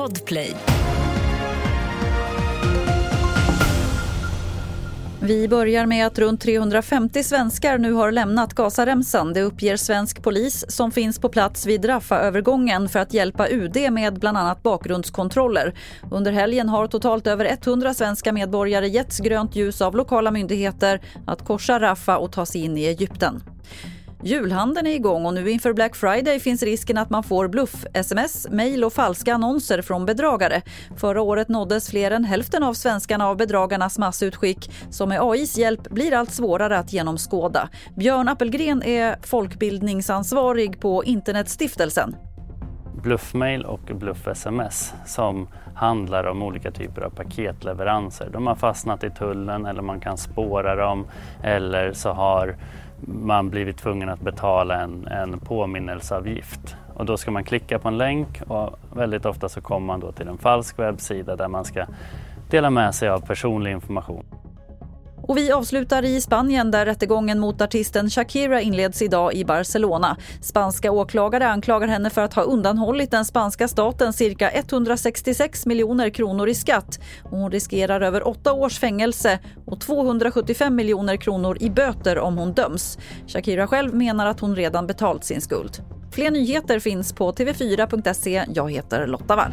Podplay. Vi börjar med att runt 350 svenskar nu har lämnat Gazaremsan. Det uppger svensk polis som finns på plats vid Rafah-övergången för att hjälpa UD med bland annat bakgrundskontroller. Under helgen har totalt över 100 svenska medborgare getts grönt ljus av lokala myndigheter att korsa Rafah och ta sig in i Egypten. Julhandeln är igång och nu inför Black Friday finns risken att man får bluff-sms, mejl och falska annonser från bedragare. Förra året nåddes fler än hälften av svenskarna av bedragarnas massutskick som med AIs hjälp blir allt svårare att genomskåda. Björn Appelgren är folkbildningsansvarig på Internetstiftelsen. Bluffmail och bluff-sms som handlar om olika typer av paketleveranser. De har fastnat i tullen eller man kan spåra dem eller så har man blivit tvungen att betala en, en påminnelseavgift. Och då ska man klicka på en länk och väldigt ofta så kommer man då till en falsk webbsida där man ska dela med sig av personlig information. Och vi avslutar i Spanien där rättegången mot artisten Shakira inleds idag i Barcelona. Spanska åklagare anklagar henne för att ha undanhållit den spanska staten cirka 166 miljoner kronor i skatt. Hon riskerar över åtta års fängelse och 275 miljoner kronor i böter om hon döms. Shakira själv menar att hon redan betalt sin skuld. Fler nyheter finns på tv4.se. Jag heter Lotta Wall.